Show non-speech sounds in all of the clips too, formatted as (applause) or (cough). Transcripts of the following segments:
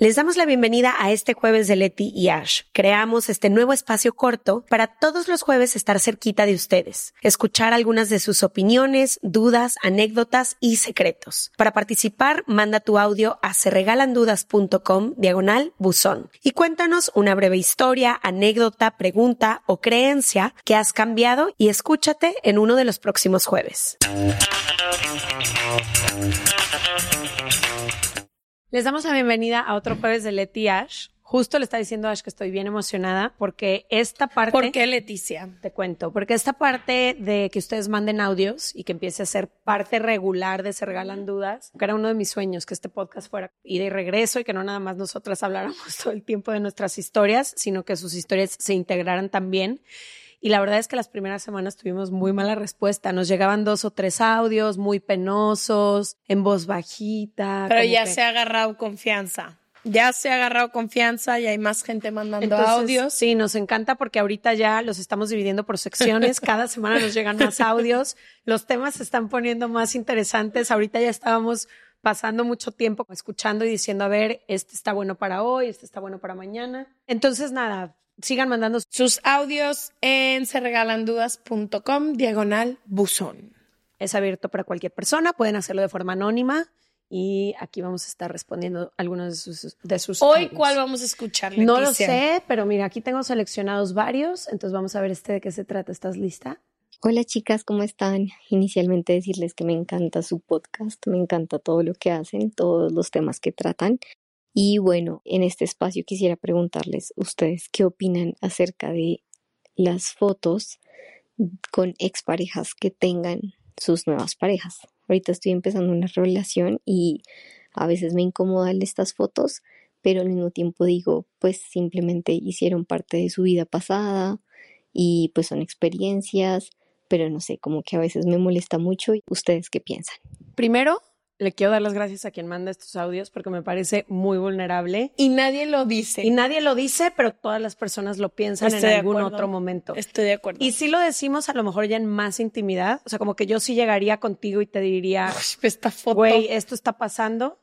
Les damos la bienvenida a este jueves de Leti y Ash. Creamos este nuevo espacio corto para todos los jueves estar cerquita de ustedes, escuchar algunas de sus opiniones, dudas, anécdotas y secretos. Para participar, manda tu audio a serregalandudas.com diagonal buzón y cuéntanos una breve historia, anécdota, pregunta o creencia que has cambiado y escúchate en uno de los próximos jueves. Les damos la bienvenida a otro jueves de Leti Ash. Justo le está diciendo a Ash que estoy bien emocionada porque esta parte... ¿Por qué Leticia? Te cuento, porque esta parte de que ustedes manden audios y que empiece a ser parte regular de Se Regalan Dudas, que era uno de mis sueños, que este podcast fuera ida y regreso y que no nada más nosotras habláramos (laughs) todo el tiempo de nuestras historias, sino que sus historias se integraran también. Y la verdad es que las primeras semanas tuvimos muy mala respuesta. Nos llegaban dos o tres audios muy penosos, en voz bajita. Pero ya que- se ha agarrado confianza. Ya se ha agarrado confianza y hay más gente mandando Entonces, audios. Sí, nos encanta porque ahorita ya los estamos dividiendo por secciones. (laughs) Cada semana nos llegan más audios. Los temas se están poniendo más interesantes. Ahorita ya estábamos pasando mucho tiempo escuchando y diciendo, a ver, este está bueno para hoy, este está bueno para mañana. Entonces, nada, sigan mandando Sus audios en serregalandudas.com diagonal buzón. es abierto para cualquier persona, pueden hacerlo de forma anónima y aquí vamos a estar respondiendo algunos de sus, de sus Hoy, audios. ¿cuál vamos a escuchar, No lo sé, pero mira, aquí tengo seleccionados varios, entonces vamos a ver este de qué se trata. ¿Estás lista? Hola chicas, ¿cómo están? Inicialmente decirles que me encanta su podcast, me encanta todo lo que hacen, todos los temas que tratan. Y bueno, en este espacio quisiera preguntarles ustedes qué opinan acerca de las fotos con exparejas que tengan sus nuevas parejas. Ahorita estoy empezando una relación y a veces me incomodan estas fotos, pero al mismo tiempo digo, pues simplemente hicieron parte de su vida pasada y pues son experiencias, pero no sé, como que a veces me molesta mucho. ¿Ustedes qué piensan? Primero, le quiero dar las gracias a quien manda estos audios porque me parece muy vulnerable. Y nadie lo dice. Y nadie lo dice, pero todas las personas lo piensan Estoy en algún acuerdo. otro momento. Estoy de acuerdo. Y si lo decimos a lo mejor ya en más intimidad, o sea, como que yo sí llegaría contigo y te diría, esta foto. güey, esto está pasando,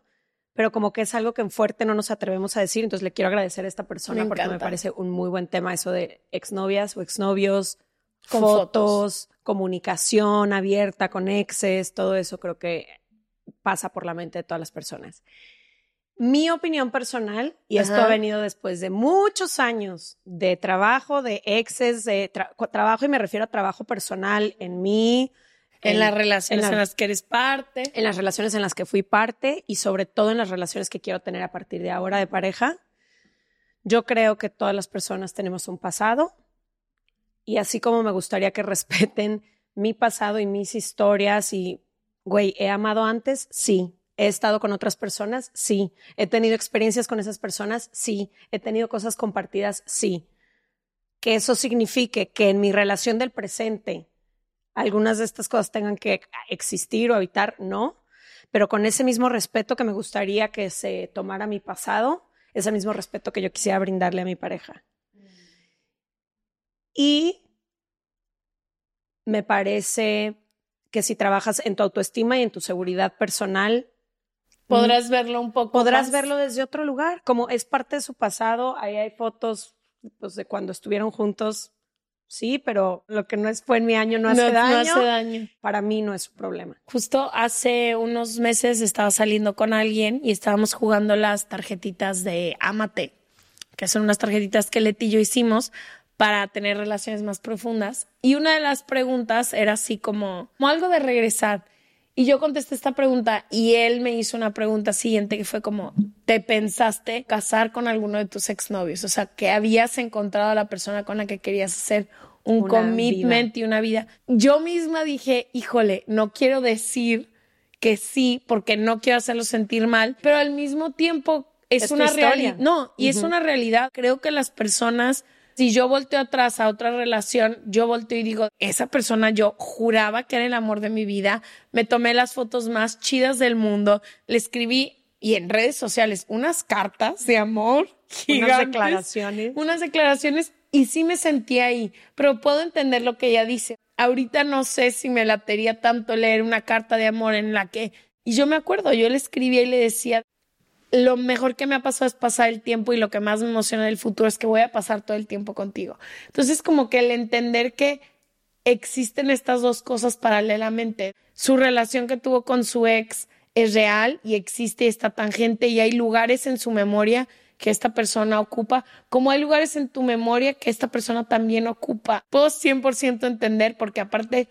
pero como que es algo que en fuerte no nos atrevemos a decir, entonces le quiero agradecer a esta persona Me porque me parece un muy buen tema eso de exnovias o exnovios, Con fotos, comunicación abierta con exes, todo eso creo que pasa por la mente de todas las personas. Mi opinión personal, y esto Ajá. ha venido después de muchos años de trabajo, de exes, de tra- trabajo, y me refiero a trabajo personal en mí, en las relaciones en en, la- las que eres parte. en las relaciones en las que fui parte y sobre todo en las relaciones que quiero tener a partir de ahora de pareja. Yo creo que todas las personas tenemos un pasado y así como me gustaría que (laughs) respeten mi pasado y mis historias y, güey, ¿he amado antes? Sí. ¿He estado con otras personas? Sí. ¿He tenido experiencias con esas personas? Sí. ¿He tenido cosas compartidas? Sí. Que eso signifique que en mi relación del presente algunas de estas cosas tengan que existir o habitar, no, pero con ese mismo respeto que me gustaría que se tomara mi pasado, ese mismo respeto que yo quisiera brindarle a mi pareja. Y me parece que si trabajas en tu autoestima y en tu seguridad personal, Podrás verlo un poco. podrás más. verlo desde otro lugar, como es parte de su pasado, ahí hay fotos pues, de cuando estuvieron juntos, sí, pero lo que no es, fue en mi año no hace no, daño, no hace daño. para mí no es un problema. Justo hace unos meses estaba saliendo con alguien y estábamos jugando las tarjetitas de Amate, que son unas tarjetitas que Leti y yo hicimos para tener relaciones más profundas. Y una de las preguntas era así como, como algo de regresar. Y yo contesté esta pregunta y él me hizo una pregunta siguiente que fue como, ¿te pensaste casar con alguno de tus exnovios? O sea, que habías encontrado a la persona con la que querías hacer un Una commitment vida. y una vida. Yo misma dije, híjole, no quiero decir que sí, porque no quiero hacerlo sentir mal, pero al mismo tiempo es, una realidad. No, y es una realidad. Creo que las personas si yo volteo atrás a otra relación, yo volteo y digo, esa persona yo juraba que era el amor de mi vida, me tomé las fotos más chidas del mundo, le escribí y en redes sociales unas cartas de amor (laughs) gigantes, unas declaraciones, unas declaraciones y sí me sentí ahí, pero puedo entender lo que ella dice. Ahorita no sé si me latería tanto leer una carta de amor en la que y yo me acuerdo, yo le escribía y le decía, lo mejor que me ha pasado es pasar el tiempo y lo que más me emociona del futuro es que voy a pasar todo el tiempo contigo. Entonces, como que el entender que existen estas dos cosas paralelamente, su relación que tuvo con su ex es real y existe esta tangente y hay lugares en su memoria que esta persona ocupa, como hay lugares en tu memoria que esta persona también ocupa. Puedo 100% entender porque aparte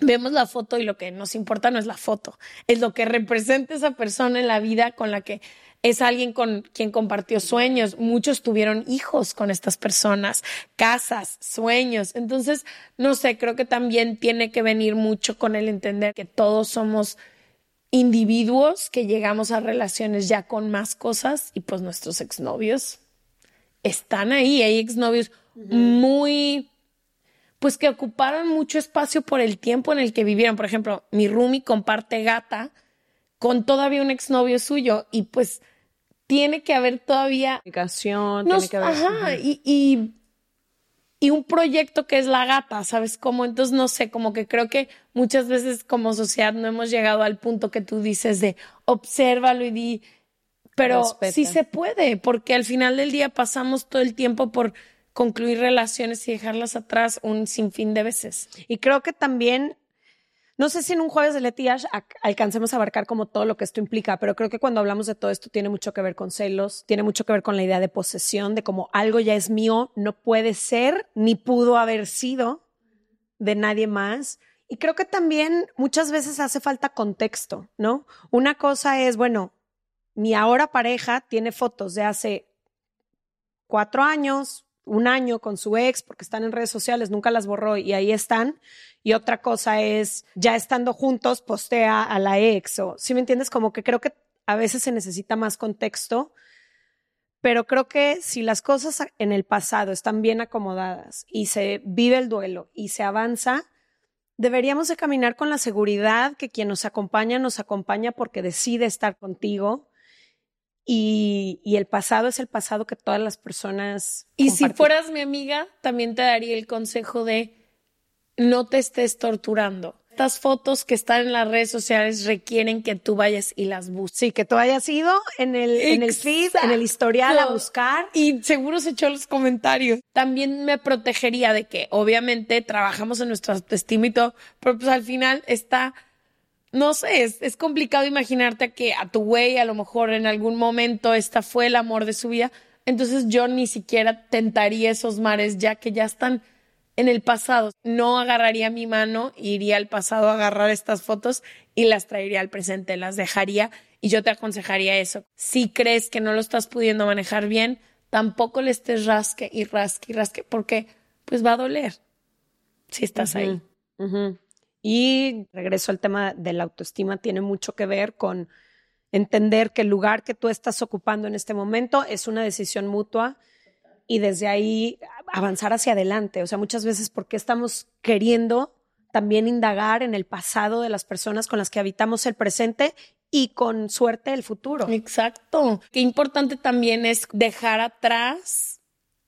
vemos la foto y lo que nos importa no es la foto, es lo que representa esa persona en la vida con la que es alguien con quien compartió sueños. Muchos tuvieron hijos con estas personas, casas, sueños. Entonces, no sé, creo que también tiene que venir mucho con el entender que todos somos individuos que llegamos a relaciones ya con más cosas y pues nuestros exnovios están ahí. Hay exnovios muy pues que ocuparon mucho espacio por el tiempo en el que vivieron. Por ejemplo, mi Rumi comparte gata con todavía un exnovio suyo y pues tiene que haber todavía... Comunicación, tiene que haber... Ajá, y, y, y, un proyecto que es la gata, ¿sabes cómo? Entonces, no sé, como que creo que muchas veces como sociedad no hemos llegado al punto que tú dices de obsérvalo y di... Pero sí se puede, porque al final del día pasamos todo el tiempo por concluir relaciones y dejarlas atrás un sinfín de veces. Y creo que también, no sé si en un jueves de Letiash alcancemos a abarcar como todo lo que esto implica, pero creo que cuando hablamos de todo esto tiene mucho que ver con celos, tiene mucho que ver con la idea de posesión, de como algo ya es mío, no puede ser ni pudo haber sido de nadie más. Y creo que también muchas veces hace falta contexto, ¿no? Una cosa es, bueno, mi ahora pareja tiene fotos de hace cuatro años, un año con su ex porque están en redes sociales, nunca las borró y ahí están. Y otra cosa es, ya estando juntos, postea a la ex o, si me entiendes? Como que creo que a veces se necesita más contexto, pero creo que si las cosas en el pasado están bien acomodadas y se vive el duelo y se avanza, deberíamos de caminar con la seguridad que quien nos acompaña nos acompaña porque decide estar contigo y, el pasado es el pasado que todas las personas. Y si fueras mi amiga, también te daría el consejo de no te estés torturando. Estas fotos que están en las redes sociales requieren que tú vayas y las busques. Sí, que tú hayas ido en el, en el feed, en el historial a buscar. Y seguro se echó los comentarios. También me protegería de que, obviamente, trabajamos en nuestro autoestima y todo, pero pues al final está no sé, es, complicado imaginarte que a tu güey a lo mejor en algún momento esta fue el amor de su vida. Entonces yo ni siquiera tentaría esos mares ya que ya están en el pasado. No agarraría mi mano, iría al pasado a agarrar estas fotos y las traería al presente, las dejaría y yo te aconsejaría eso. Si crees que no lo estás pudiendo manejar bien, tampoco le estés rasque y rasque y rasque porque pues va a doler si estás ahí. Y regreso al tema de la autoestima, tiene mucho que ver con entender que el lugar que tú estás ocupando en este momento es una decisión mutua y desde ahí avanzar hacia adelante. O sea, muchas veces porque estamos queriendo también indagar en el pasado de las personas con las que habitamos el presente y con suerte el futuro. Exacto. Qué importante también es dejar atrás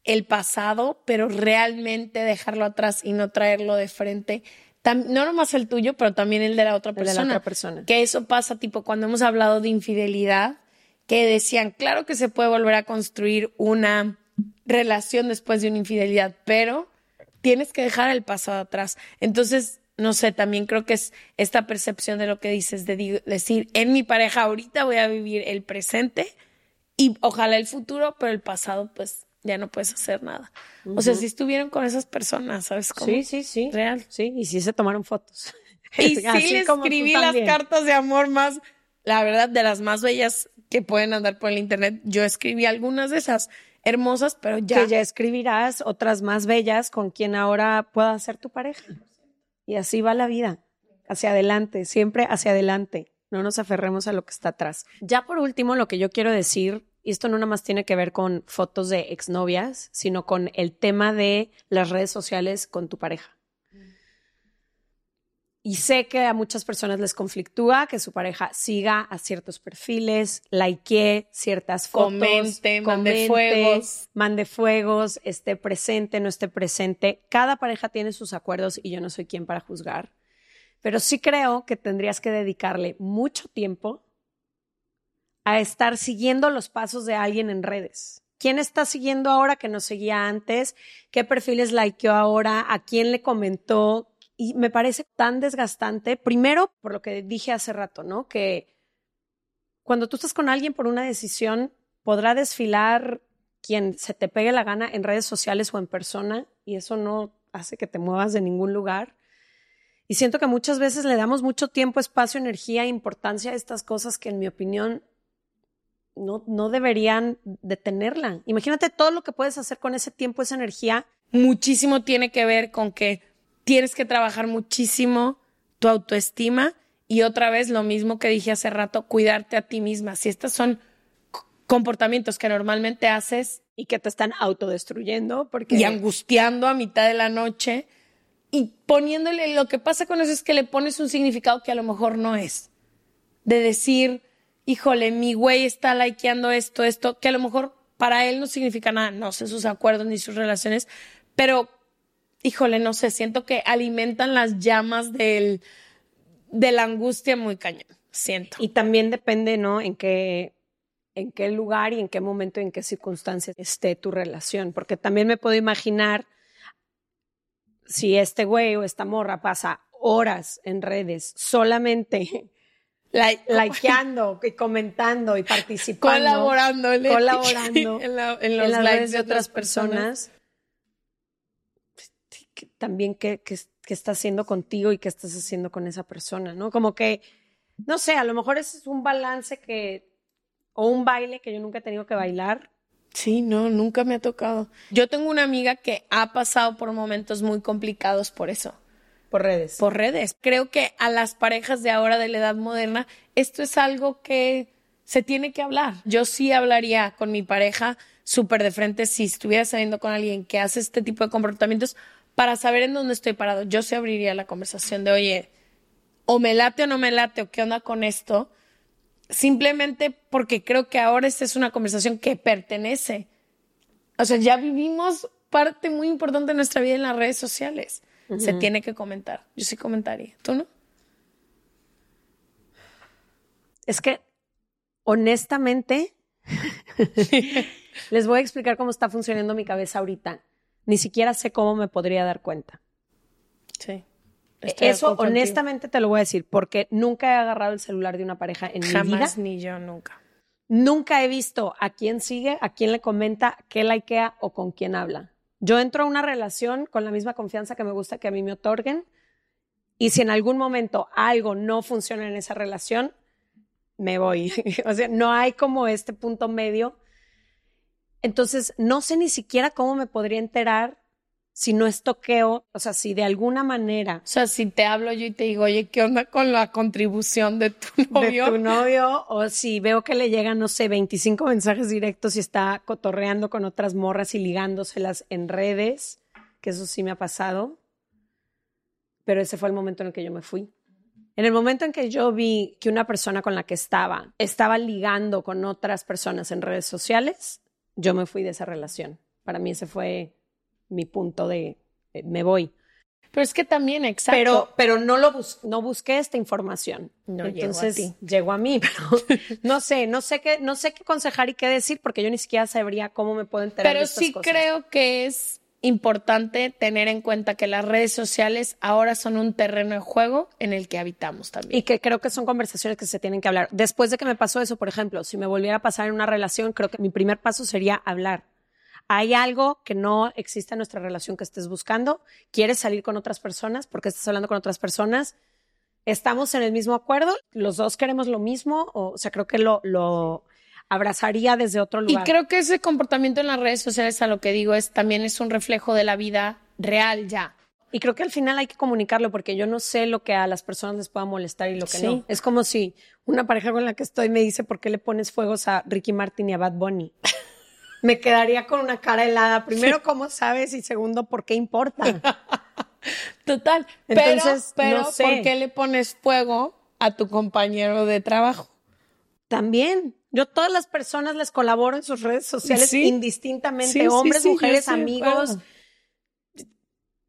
el pasado, pero realmente dejarlo atrás y no traerlo de frente no nomás el tuyo, pero también el de la otra persona. de la otra persona. Que eso pasa, tipo, cuando hemos hablado de infidelidad, que decían, claro que se puede volver a construir una relación después de una infidelidad, pero tienes que dejar el pasado atrás. Entonces, no sé, también creo que es esta percepción de lo que dices, de decir, en mi pareja ahorita voy a vivir el presente y ojalá el futuro, pero el pasado, pues ya no puedes hacer nada. O sea, si estuvieron con esas personas, ¿sabes cómo? Sí, sí, sí. Real. Sí, y sí se tomaron fotos. Y (laughs) sí le escribí las cartas de amor más, la verdad, de las más bellas que pueden andar por el internet. Yo escribí algunas de esas hermosas, pero ya. Que ya escribirás otras más bellas con quien ahora pueda ser tu pareja. Y así va la vida. hacia adelante, siempre hacia adelante. No nos aferremos a lo que está atrás. Ya por último, lo que yo quiero decir, y esto no nada más tiene que ver con fotos de exnovias, sino con el tema de las redes sociales con tu pareja. Y sé que a muchas personas les conflictúa que su pareja siga a ciertos perfiles, likee ciertas fotos, comente, mande fuegos, mande fuegos, esté presente, no esté presente. Cada pareja tiene sus acuerdos y yo no soy quien para juzgar. Pero sí creo que tendrías que dedicarle mucho tiempo a estar siguiendo los pasos de alguien en redes. ¿Quién está siguiendo ahora que no seguía antes? ¿Qué perfiles likeó ahora? ¿A quién le comentó? Y me parece tan desgastante, primero por lo que dije hace rato, ¿no? Que cuando tú estás con alguien por una decisión, podrá desfilar quien se te pegue la gana en redes sociales o en persona, y eso no hace que te muevas de ningún lugar. Y siento que muchas veces le damos mucho tiempo, espacio, energía e importancia a estas cosas que en mi opinión no, no deberían detenerla. Imagínate todo lo que puedes hacer con ese tiempo, esa energía. Muchísimo tiene que ver con que tienes que trabajar muchísimo tu autoestima y otra vez lo mismo que dije hace rato, cuidarte a ti misma. Si estos son comportamientos que normalmente haces y que te están autodestruyendo porque y angustiando a mitad de la noche y poniéndole lo que pasa con eso es que le pones un significado que a lo mejor no es. De decir, híjole, mi güey está likeando esto, esto, que a lo mejor para él no significa nada, no sé sus acuerdos ni sus relaciones, pero híjole, no sé, siento que alimentan las llamas del, de la angustia muy cañón, siento. Y también depende, ¿no? En qué, en qué lugar y en qué momento en qué circunstancias esté tu relación, porque también me puedo imaginar si este güey o esta morra pasa horas en redes solamente (laughs) likeando y comentando y participando, colaborando, colaborando (laughs) en, los las likes redes de otras personas también qué, qué, estás haciendo contigo y qué estás haciendo con esa persona, ¿no? Como que, no sé, a lo mejor ese es un balance que, o un baile que yo nunca he tenido que bailar. Sí, no, nunca me ha tocado. Yo tengo una amiga que ha pasado por momentos muy complicados por eso. Por redes. Por redes. Creo que a las parejas de ahora de la edad moderna, esto es algo que se tiene que hablar. Yo sí hablaría con mi pareja súper de frente si estuviera saliendo con alguien que hace este tipo de comportamientos para saber en dónde estoy parado. Yo se abriría la conversación de, oye, o me late o no me late, o qué onda con esto, simplemente porque creo que ahora esta es una conversación que pertenece. O sea, ya vivimos parte muy importante de nuestra vida en las redes sociales. Se tiene que comentar. Yo sí comentaría. ¿Tú no? Es que, honestamente, (laughs) les voy a explicar cómo está funcionando mi cabeza ahorita ni siquiera sé cómo me podría dar cuenta. Sí. Eso honestamente te lo voy a decir, porque nunca he agarrado el celular de una pareja en mi vida. Jamás ni yo nunca. Nunca he visto a quién sigue, a quién le comenta, qué likea o con quién habla. Yo entro a una relación con la misma confianza que me gusta que a mí me otorguen y si en algún momento algo no funciona en esa relación, me voy. (laughs) o sea, no hay como este punto medio entonces, no sé ni siquiera cómo me podría enterar si no estoqueo, o sea, si de alguna manera. O sea, si te hablo yo y te digo, oye, ¿qué onda con la contribución de tu novio? De tu novio, o si veo que le llegan, no sé, 25 mensajes directos y está cotorreando con otras morras y ligándoselas en redes, que eso sí me ha pasado. Pero ese fue el momento en el que yo me fui. En el momento en que yo vi que una persona con la que estaba estaba ligando con otras personas en redes sociales, yo me fui de esa relación. Para mí ese fue mi punto de eh, me voy. Pero es que también, exacto. Pero, pero no lo no busqué esta información. No Entonces llegó a, llegó a mí, (laughs) pero no sé, no sé qué, no sé qué aconsejar y qué decir porque yo ni siquiera sabría cómo me puedo enterar pero de estas sí creo que es importante tener en cuenta que las redes sociales ahora son un terreno de juego en el que habitamos también. Y que creo que son conversaciones que se tienen que hablar. Después de que me pasó eso, por ejemplo, si me volviera a pasar en una relación, creo que mi primer paso sería hablar. Hay algo que no existe en nuestra relación que estés buscando. ¿Quieres salir con otras personas? porque estás hablando con otras personas? ¿Estamos en el mismo acuerdo? ¿Los dos queremos lo mismo? O, sea, creo que lo, lo abrazaría desde otro lugar. Y creo que ese comportamiento en las redes sociales, a lo que digo, es también es un reflejo de la vida real ya. Y creo que al final hay que comunicarlo porque yo no sé lo que a las personas les pueda molestar y lo que no. Es como si una pareja con la que estoy me dice, ¿por qué le pones fuegos a Ricky Martin y a Bad Bunny? Me quedaría con una cara helada. Primero, ¿cómo sabes? Y segundo, ¿por qué importa? (laughs) Total. Entonces, pero, ¿por qué le pones fuego a tu compañero de trabajo? También. Yo todas las personas les colaboro en sus redes sociales indistintamente, hombres, mujeres, amigos.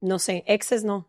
No sé, exes no.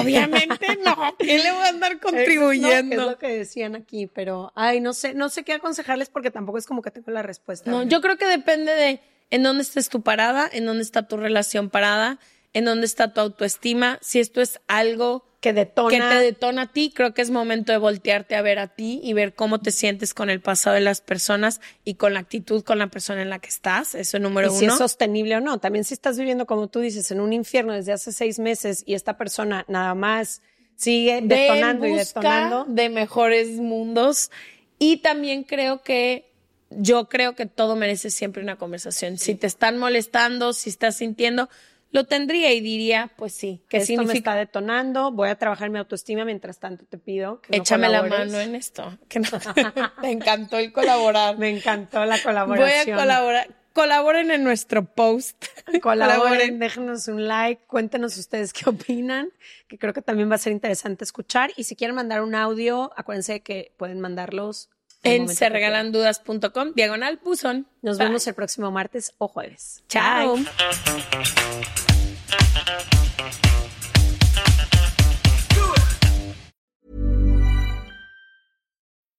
Obviamente no. ¿Qué le voy a andar contribuyendo? es lo que decían aquí, pero ay, no sé, no sé qué aconsejarles porque tampoco es como que tengo la respuesta. No, yo creo que depende de en dónde estés tu parada, en dónde está tu relación parada, en dónde está tu autoestima, si esto es algo que detona. Que te detona a ti. Creo que es momento de voltearte a ver a ti y ver cómo te sientes con el pasado de las personas y con la actitud con la persona en la que estás. Eso es número uno. Si es sostenible o no. También si estás viviendo, como tú dices, en un infierno desde hace seis meses y esta persona nada más sigue detonando y detonando. De mejores mundos. Y también creo que yo creo que todo merece siempre una conversación. Si te están molestando, si estás sintiendo, lo tendría y diría, pues sí, que esto significa? me está detonando, voy a trabajar mi autoestima, mientras tanto te pido que Échame la mano en esto. (laughs) (laughs) me encantó el colaborar. Me encantó la colaboración. Voy a colaborar. Colaboren en nuestro post. (laughs) Colaboren, déjenos un like, cuéntenos ustedes qué opinan, que creo que también va a ser interesante escuchar. Y si quieren mandar un audio, acuérdense que pueden mandarlos en serregalandudas.com, diagonal puzón. Nos vemos el próximo martes o jueves. Chao.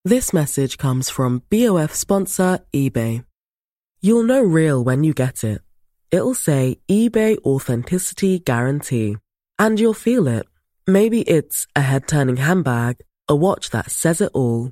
This message comes from BOF sponsor eBay. You'll know real when you get it. It'll say eBay Authenticity Guarantee. And you'll feel it. Maybe it's a head turning handbag, a watch that says it all